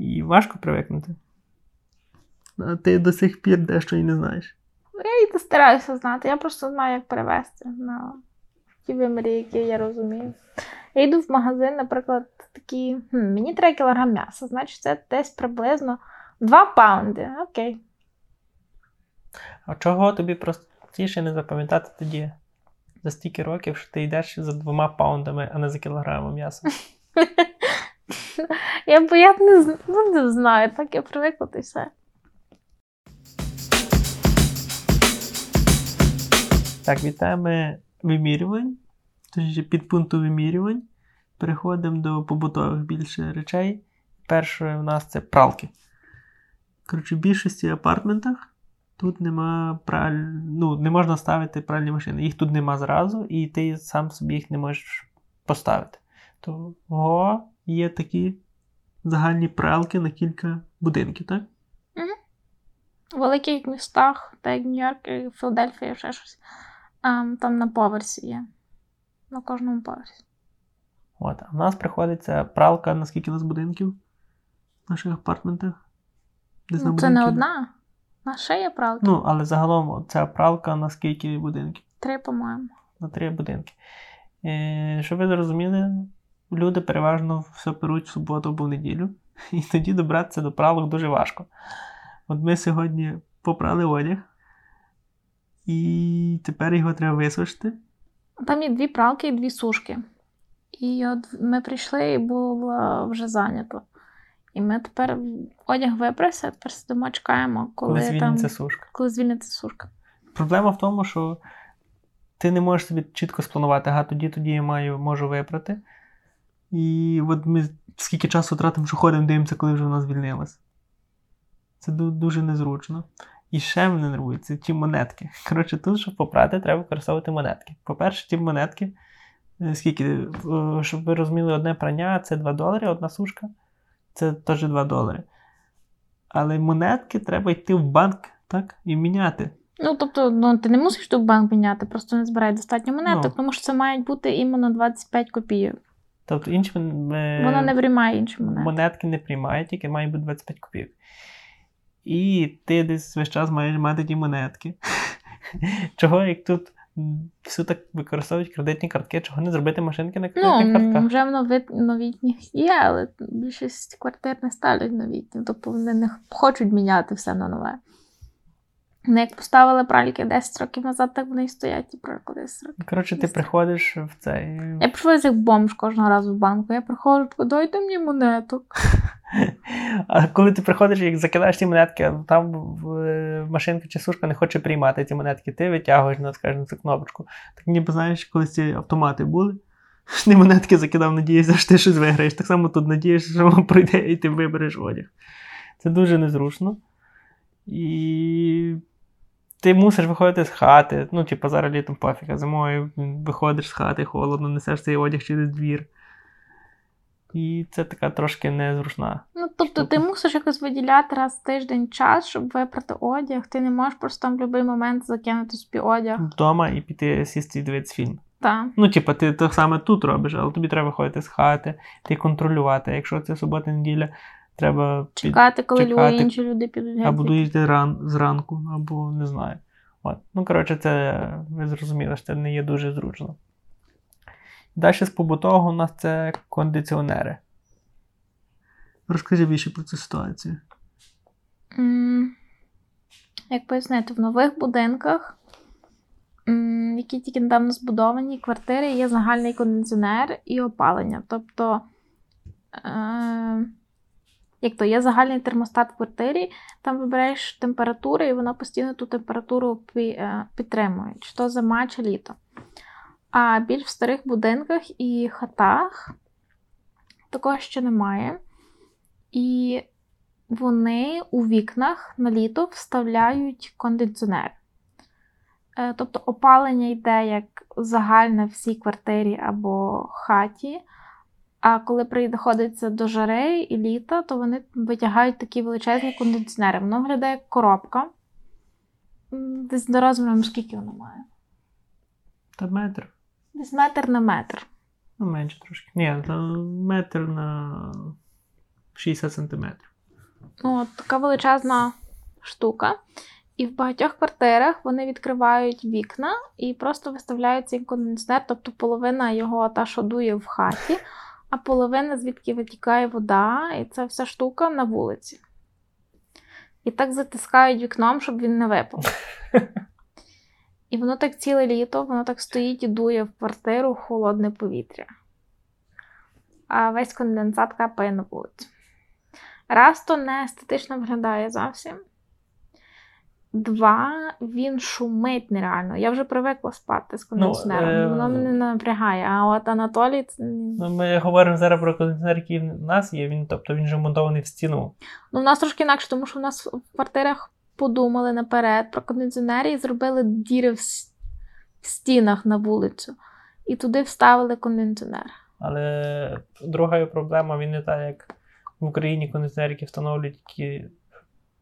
І важко привикнути. А ти до сих пір дещо і не знаєш. Я і стараюся знати. Я просто знаю, як перевести на ті вимірі, які я розумію. Я йду в магазин, наприклад, такі, хм, мені треба кілограм м'яса, значить це десь приблизно 2 паунди. Окей. А чого тобі простіше не запам'ятати тоді за стільки років, що ти йдеш за двома паундами, а не за кілограмом м'яса? (laughs) Я бо я не, ну, не знаю, так я привикла й все. Так, від вимірювань, точніше підпункту вимірювань, переходимо до побутових більше речей. Перше в нас це пралки. Коротше, в більшості апартментах тут нема праль... ну, не можна ставити пральні машини. Їх тут нема зразу, і ти сам собі їх не можеш поставити. Того є такі загальні пралки на кілька будинків, так? У великих містах, так як Нью-Йорк, і Філадельфія, ще щось. ем, там на поверсі є. На кожному поверсі. От. А в нас приходиться пралка на скільки у нас будинків в наших апартментах? На Ну, це не одна. На ще є пралки. Ну, але загалом ця пралка на скільки будинків? Три, по-моєму. На три будинки. Е, щоб ви зрозуміли, люди переважно все перуть в суботу або в неділю, і тоді добратися до пралок дуже важко. От ми сьогодні попрали одяг, і тепер його треба висушити. Там є дві пралки і дві сушки. І от ми прийшли і було вже зайнято. І ми тепер одяг виправся, тепер сидимо, чекаємо, коли, коли там, сушка. коли звільниться сушка. Проблема в тому, що ти не можеш собі чітко спланувати, ага, тоді тоді я маю, можу випрати. І от ми скільки часу тратимо, що ходимо, дивимося, коли вже вона звільнилась. Це дуже незручно. І ще мене нервує, це ті монетки. (laughs) Коротше, тут, щоб попрати, треба використовувати монетки. По-перше, ті монетки, е, скільки, е, щоб ви розуміли, одне прання це 2 долари, одна сушка, це теж 2 долари. Але монетки треба йти в банк, так, і міняти. Ну, тобто, ну, ти не мусиш тут банк міняти, просто не збирай достатньо монеток, Ну. тому що це мають бути іменно 25 копійок. Тобто інші е, Вона не приймає інші монети. монетки не приймають, тільки має бути 25 копійок. І ти десь весь час маєш мати ті монетки. (laughs) Чого, як тут м, всю так використовують кредитні картки, чого не зробити машинки на Ну, кредитних м, картках? вже в нові- новітніх є, але більшість квартир не ставлять новітні. Тобто вони не хочуть міняти все на нове. Вони як поставили пральки 10 років назад, так вони і стоять, і пральки 10 років. Коротше, ти приходиш в цей. Я прийшла як бомж кожного разу в банку. Я приходжу, така, дайте мені монеток. (laughs) А коли ти приходиш і закидаєш ті монетки, а там машинка чи сушка не хоче приймати ці монетки, ти витягуєш на, скажімо, цю кнопочку. Так ніби знаєш, колись ці автомати були. (laughs) Ти монетки закидав, надієшся, що ти щось виграєш. Так само тут надієшся, що воно пройде і ти вибереш одяг. Це дуже незручно. І ти мусиш виходити з хати. Ну, типу, зараз літом пофіг, а зимою виходиш з хати, холодно, несеш цей одяг через двір. І це така трошки незручна. Ну, тобто ти мусиш якось виділяти раз в тиждень час, щоб випрати одяг. Ти не можеш просто там в будь-який момент закинути собі одяг. Вдома і піти сісти і дивитися фільм. Так. Ну, типу, ти так саме тут робиш, але тобі треба виходити з хати, ти контролювати. Якщо це субота-неділя, треба. Чекати, коли чекати, інші люди підуть геть. або доїжджати ран... зранку, або не знаю. От. Ну, коротше, це ви зрозуміли, що це не є дуже зручно. Далі з побутового у нас це кондиціонери. Розкажи більше про цю ситуацію. Як пояснити, в нових будинках, які тільки недавно збудовані, квартири є загальний кондиціонер і опалення. Тобто, е, як то є загальний термостат в квартирі, там вибираєш температуру, і вона постійно ту температуру е, підтримує, чи то зима, чи літо. А більш в старих будинках і хатах такого ще немає. І вони у вікнах на літо вставляють кондиціонер. Е, Тобто опалення йде як загальне в всій квартирі або хаті. А коли приходиться до жари і літа, то вони витягають такі величезні кондиціонери. Воно виглядає як коробка. Десь до розміром скільки воно має? Та метр. Десь метр на метр. Ну, менше трошки. Ні, та метр на 60 сантиметрів. Ну, от така величезна штука. І в багатьох квартирах вони відкривають вікна і просто виставляють цей кондиціонер, тобто половина його та, що дує в хаті, а половина, звідки витікає вода, і ця вся штука на вулиці. І так затискають вікном, щоб він не випав. (laughs) І воно так ціле літо, воно так стоїть і дує в квартиру холодне повітря. А весь конденсат капає на вулицю. Раз, то не естетично виглядає зовсім. Два, він шумить нереально. Я вже привикла спати з кондиціонером. е, Воно мене напрягає. А от Анатолій, це... Ну, ми говоримо зараз про кондиціонер, який в нас є. Він, тобто він же монтований в стіну. ну, у нас трошки інакше, тому що у нас в квартирах подумали наперед про кондиціонери і зробили діри в, в стінах на вулицю. І туди вставили кондиціонер. Але друга проблема, він не так, як в Україні кондиціонери, які встановлюють, які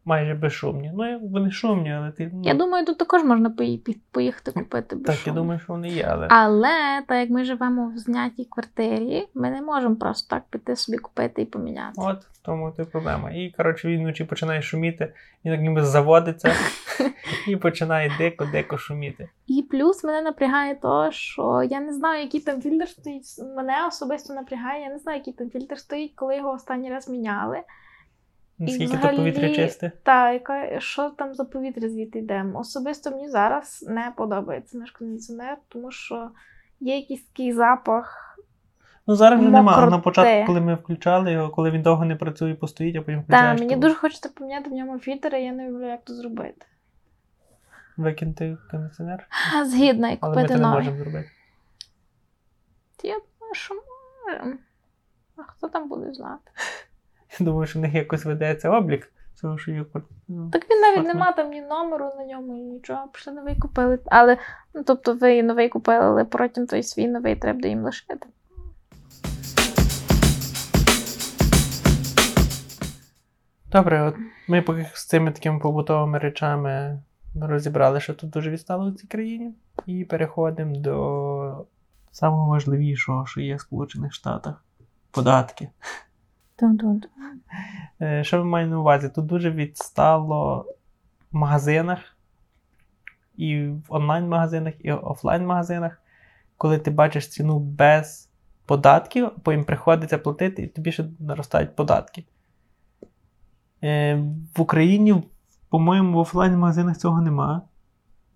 майже безшумні. Ну, вони шумні, але ти. Ну, Я думаю, тут також можна пої- поїхати купити так, я думаю, що вони є, але. Але так як ми живемо в знятій квартирі, ми не можемо просто так піти собі купити і поміняти. От в тому то проблема. І коротше він вночі починає шуміти, він так ніби заводиться (laughs) і починає дико-дико шуміти. І плюс мене напрягає то, що я не знаю, який там фільтр стоїть. Мене особисто напрягає, я не знаю, який там фільтр стоїть, коли його останній раз міняли. Наскільки взагалі- то повітря чисте? Та яка що там за повітря звідти йде? Особисто мені зараз не подобається наш кондиціонер, тому що є якийсь такий запах. Ну зараз вже нема. А на початку, коли ми включали його, коли він довго не працює, постоїть, а потім включаєш. мені то дуже хочеться поміняти в ньому фільтр, і я не люблю, як то зробити. Викинути кондиціонер. Згідна і Але ми купити це не можемо зробити. Я думаю, що можемо. А хто там буде знати? Я думаю, що в них якось ведеться облік цього, що є ну, Так він навіть Фактично. нема там ні номеру на ньому, ні нічого. Пішли новий купили. Але, ну тобто, ви новий купили, але потім той свій новий треба їм лишити. Добре, от ми поки з цими такими побутовими речами розібрали, що тут дуже відстало в цій країні, і переходимо до самого важливішого, що є в Сполучених Штатах податки. Е, Що ми маємо на увазі? Тут дуже відстало в магазинах, і в онлайн-магазинах, і в офлайн-магазинах, коли ти бачиш ціну без податків, потім приходиться платити, і тобі ще наростають податки. Е, В Україні, по-моєму, в офлайн-магазинах цього нема.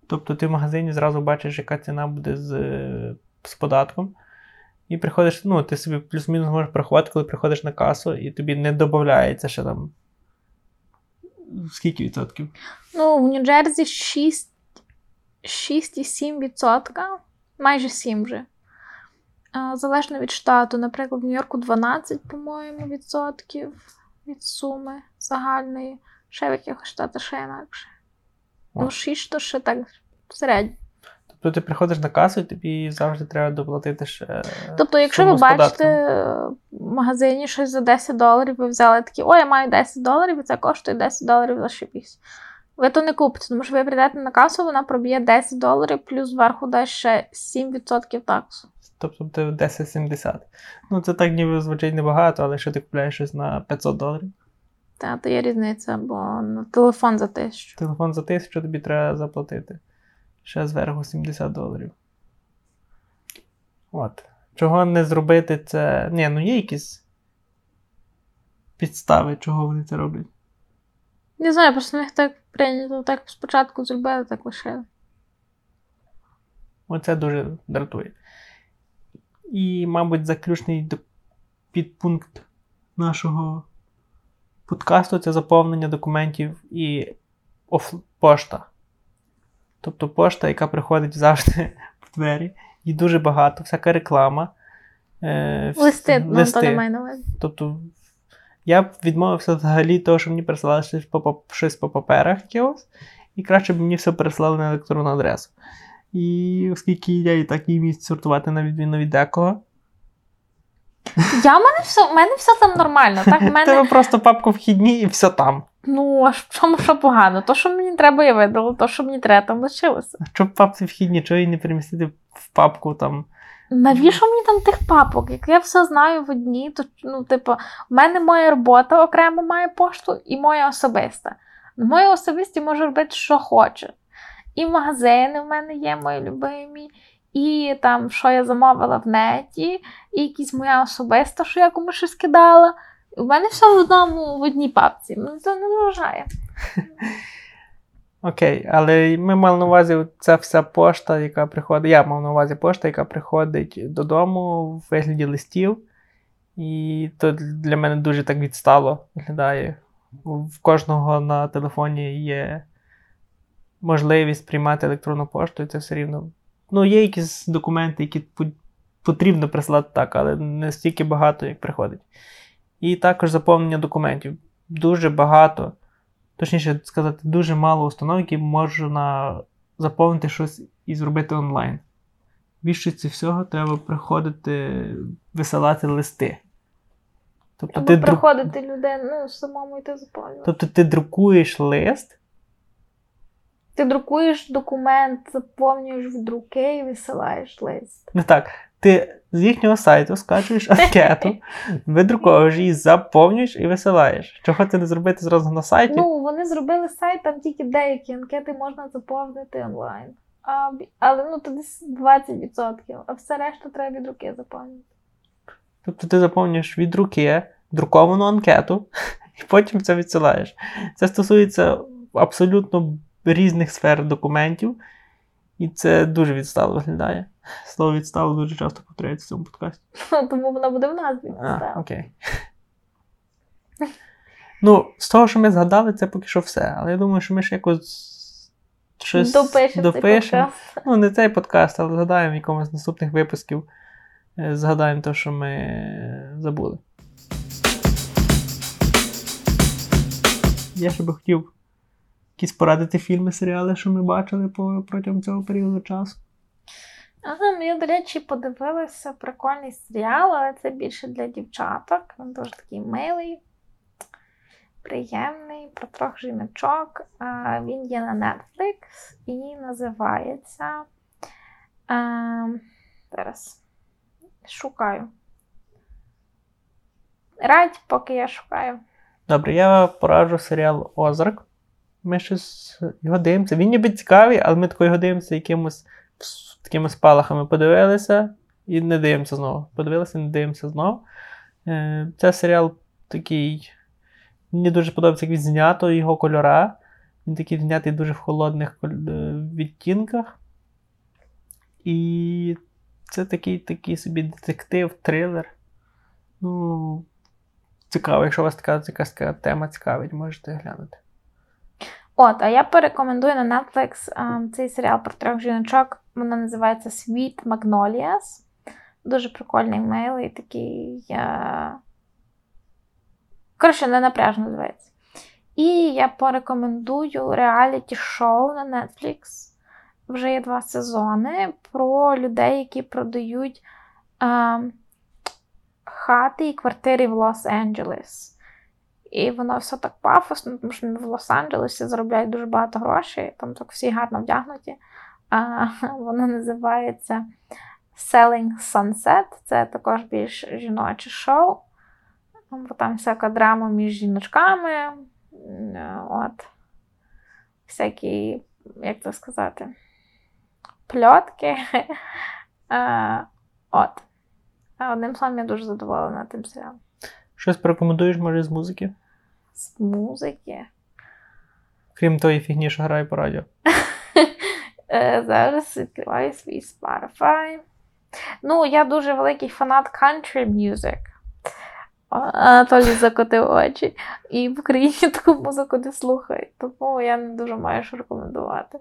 Тобто ти в магазині зразу бачиш, яка ціна буде з, з податком. І приходиш, ну, ти собі плюс-мінус можеш порахувати, коли приходиш на касу, і тобі не додається ще там. Скільки відсотків? Ну, в Нью-Джерсі 6, 6,7%, майже 7 вже. Залежно від штату. Наприклад, в Нью-Йорку 12, по-моєму, відсотків від суми загальної. Ще в якихось штатах ще інакше. Ну, 6 то ще так середньо. Тобто ти приходиш на касу, і тобі завжди треба доплатити ще. Тобто, якщо ви бачите в магазині щось за 10 доларів, ви взяли такі, ой, я маю 10 доларів, і це коштує 10 доларів за шипісь. Ви то не купите, тому що ви прийдете на касу, вона проб'є 10 доларів, плюс зверху дасть ще 7% таксу. Тобто ти 10,70. Ну, це так ніби звучить небагато, але якщо ти купляєш щось на 500 доларів, Та, то є різниця, бо на телефон за тисячу. телефон за 1000 тобі треба заплатити. Ще зверху 70 доларів. От. Чого не зробити це. Ні, ну є якісь підстави, чого вони це роблять. Не знаю, просто в них так прийнято, так спочатку зробили, так лишили. Оце дуже дратує. І, мабуть, заключний підпункт нашого подкасту це заповнення документів і оф... пошта. Тобто пошта, яка приходить завжди (laughs) в двері. Її дуже багато, всяка реклама. Е, Листи, ну, Антоне має на увазі. Тобто, я б відмовився взагалі того, що мені присилали щось по, щось по паперах якогось, і краще б мені все переслали на електронну адресу. І оскільки я і так її міг сортувати на відміну від декого, Я в мене все, в мене все там нормально. Так, в (laughs) мене тебе просто папку вхідні і все там. Ну, а в чому що погано? То, що мені треба, я видала, то, що мені треба, там лишилося. Щоб папці вхідні, чого її не перемістити в папку там. Навіщо мені там тих папок? Як я все знаю в одній, то ну, типу, в мене моя робота окремо має пошту і моя особиста. Моїй особисті можу робити, що хоче. І магазини в мене є мої любимі, і там, що я замовила в неті, і якісь моя особиста, що я комусь щось кидала. У мене все в одному в одній папці. Мене це не вражає. (laughs) Окей, але ми мали на увазі ця вся пошта, яка приходить. Я мав на увазі пошта, яка приходить додому в вигляді листів. І то для мене дуже так відстало виглядає. В кожного на телефоні є можливість приймати електронну пошту, і це все рівно. Ну, є якісь документи, які потрібно прислати так, але не стільки багато, як приходить. І також заповнення документів. Дуже багато, точніше сказати, дуже мало установ, які можна заповнити щось і зробити онлайн. Більшості всього треба приходити, висилати листи. Тобто Або ти, дру... приходити людей, ну, самому йти заповнювати. тобто ти друкуєш лист, Ти друкуєш документ, заповнюєш в друки і висилаєш лист. не так. Ти з їхнього сайту скачуєш анкету, (laughs) видруковуєш її, заповнюєш і висилаєш. Чого ти не зробити зразу на сайті? Ну, вони зробили сайт, там тільки деякі анкети можна заповнити онлайн. А, але ну то десь 20%, а все решта треба від руки заповнити. Тобто ти заповнюєш від руки друковану анкету, (laughs) і потім це відсилаєш. Це стосується абсолютно різних сфер документів, і це дуже відстало виглядає. Слово відстало дуже часто повторяється в цьому подкасті. Тому вона буде в назві. А, окей. Ну, з того, що ми згадали, це поки що все. Але я думаю, що ми ж якось щось Допишемо допишемо. Ну, не цей подкаст, але згадаємо в якомусь з наступних випусків. е, Згадаємо те, що ми забули. Я ще би хотів якісь порадити фільми, серіали, що ми бачили по, протягом цього періоду часу. Ага, ну я, до речі, подивилася прикольний серіал, але це більше для дівчаток. Він дуже такий милий, приємний, про трьох жіночок. Він є на Netflix і називається. А, зараз шукаю. Радь, поки я шукаю. Добре, я пораджу серіал Озарк. Ми щось його дивимося. Він ніби цікавий, але ми тако його дивимося якимось такими спалахами. Подивилися і не дивимося знову. Подивилися, не дивимося знову. Е, Це серіал такий. Мені дуже подобається, як він знято його кольора. Він такий знятий дуже в холодних е, відтінках. І це такий, такий собі детектив, трилер. Ну, цікаво, якщо у вас така якась така тема цікавить, можете глянути. От, а я порекомендую на Netflix а, цей серіал про трьох жіночок. Воно називається Sweet Magnolias. Дуже прикольний милий, такий. А... Коротше, не напряжно називається. І я порекомендую реаліті-шоу на Netflix. Вже є два сезони про людей, які продають а, хати і квартири в Лос-Анджелес. І воно все так пафосно, тому що в Лос-Анджелесі заробляють дуже багато грошей, там так всі гарно вдягнуті. А, (laughs) воно називається Selling Sunset. Це також більш жіноче шоу. Бо там всяка драма між жіночками. От. Всякі, як це сказати, пльотки. (laughs) А, От. Одним словом, я дуже задоволена тим серіалом. Щось порекомендуєш, може, з музики? З музики. Крім тої фігні, що грає по радіо. (laughs) Е, Зараз відкриваю свій Spotify. Ну, я дуже великий фанат country music. Анатолій закотив очі. І в Україні таку музику не слухають, тому я не дуже маю що рекомендувати.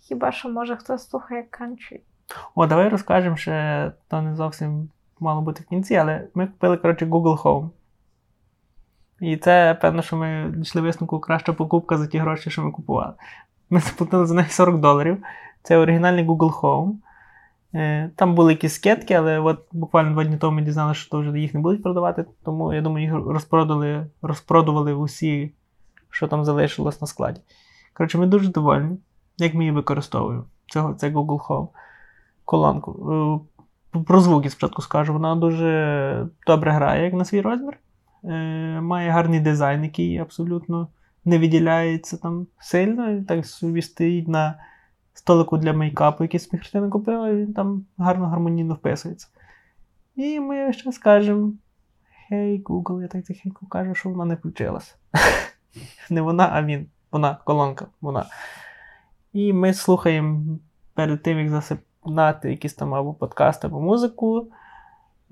Хіба що може хтось слухає country. О, давай розкажемо ще, то не зовсім мало бути в кінці, але ми купили, коротше, Google Home. І це, певно, що ми дійшли висновку краща покупка за ті гроші, що ми купували. Ми заплатили за неї 40 доларів. Це оригінальний Google Home. Е, Там були якісь скетки, але от буквально два дні тому ми дізналися, що вже їх не будуть продавати, тому я думаю, їх розпродали, розпродували усі, що там залишилось на складі. Коротше, ми дуже довольні, як ми її використовуємо. Це, це Google Home колонку. Е, Про звуки спочатку скажу. Вона дуже добре грає, як на свій розмір. Е, Має гарний дизайн, який абсолютно не виділяється там сильно. Так собі стоїть на столику для мейкапу, який ми Христина купила, і він там гарно гармонійно вписується. І ми ще скажемо: Хей, Google, я так тихенько кажу, що вона не включилась. (laughs) Не вона, а він. Вона, колонка, вона. І ми слухаємо перед тим, як засипнати якісь там або подкасти, або музику.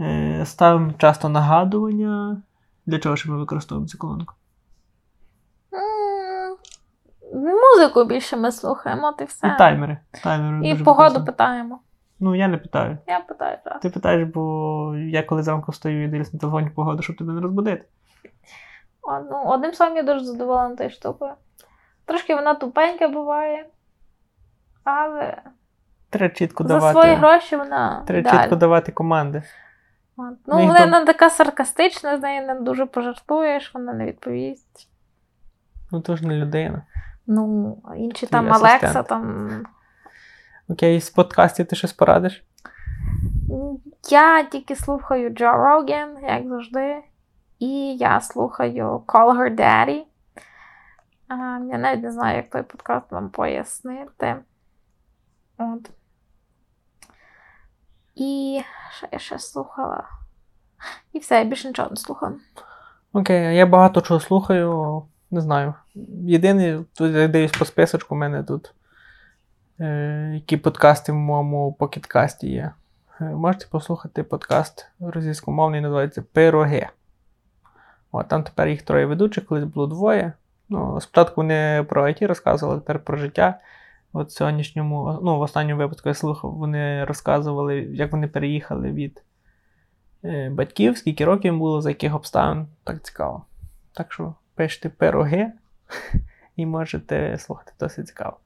Е, Ставимо часто нагадування. Для чого ж ми використовуємо цю колонку? Музику більше ми слухаємо, і все. І таймери. таймери І погоду питаємо. Ну, я не питаю. Я питаю раз. Ти питаєш, бо я коли зранку встаю і дивлюсь на телефоні погоду, щоб тебе не розбудити. О, ну, одним словом, я дуже задоволена тією штукою. Трошки вона тупенька буває, але Треба чітко за давати. свої гроші вона Треба чітко давати команди. От. Ну, Ну, вона така саркастична, з нею не дуже пожартуєш, вона не відповість. Ну то ж не людина. Ну, а інші Твій там асистент. Алекса, там. Окей, з подкастів ти щось порадиш? Я тільки слухаю Джо Роген, як завжди. І я слухаю Call Her Daddy. А, я навіть не знаю, як той подкаст вам пояснити. От. І що я ще слухала? І все, я більше нічого не слухала. Окей, я багато чого слухаю, не знаю. Єдине, тут я дивлюсь по списочку, у мене тут. Е, які подкасти в моєму покеткасті є. Е, можете послухати подкаст російськомовний, називається Пироги. От, там тепер їх троє ведучих, колись було двоє. Ну, спочатку вони про IT розказували, тепер про життя. От сьогоднішньому, ну, в останньому випадку я слухав, вони розказували, як вони переїхали від е, батьків, скільки років їм було, за яких обставин. Так цікаво. Так що пишете пироги (laughs) і можете слухати досить цікаво.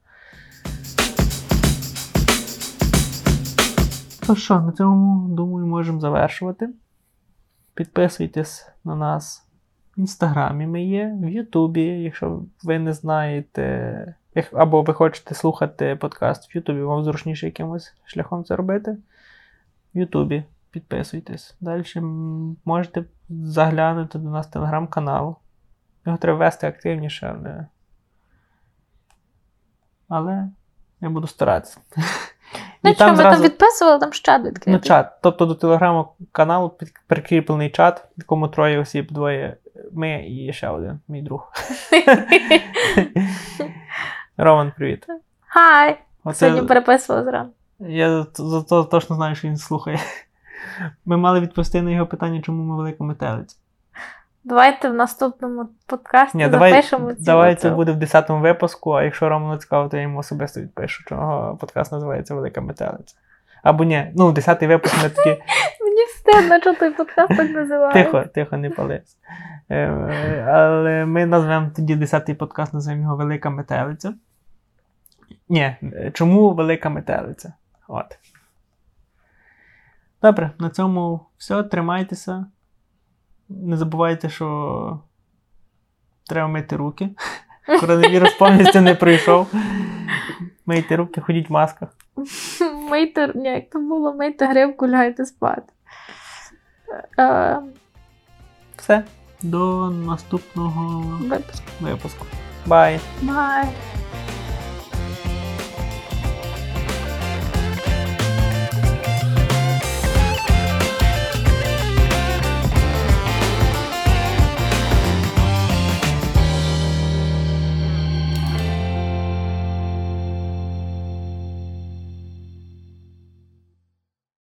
То що, на цьому, думаю, можемо завершувати. Підписуйтесь на нас в інстаграмі. Ми є, в Ютубі, якщо ви не знаєте, або ви хочете слухати подкаст в Ютубі, вам зручніше якимось шляхом це робити. В Ютубі підписуйтесь. Далі можете заглянути до нас в телеграм-канал. Його треба вести активніше, але. Але я буду старатися. Ну, що, ми там відписували, там ще Ну, чат. Тобто до телеграм-каналу під- прикріплений чат, в якому троє осіб, двоє ми і ще один, мій друг. (laughs) Роман, привіт. Хай! Оце- Сьогодні переписувала зранку. Я зато точно знаю, що він слухає. (laughs) Ми мали відповісти на його питання, чому ми велика метелиця. Давайте в наступному подкасті Ні, давай, запишемо цю давай це буде в 10-му випуску, а якщо Роману цікаво, то я йому особисто відпишу, чого подкаст називається Велика метелиця. Або ні, ну, 10-й випуск ми тоді. (laughs) Мені встидно, що той подкаст так називається. Тихо, тихо, не пались. Е, Але ми назвемо тоді 10-й подкаст, назвемо його Велика метелиця. Ні, е, чому Велика метелиця? От. Добре, на цьому все. Тримайтеся. Не забувайте, що треба мити руки. (laughs) Коронавірус повністю не пройшов. Мийте руки, ходіть в масках. Мийте, як то було, мийте гривку, лягайте спати. Е, Все. До наступного випуску. випуску. Бай! Бай.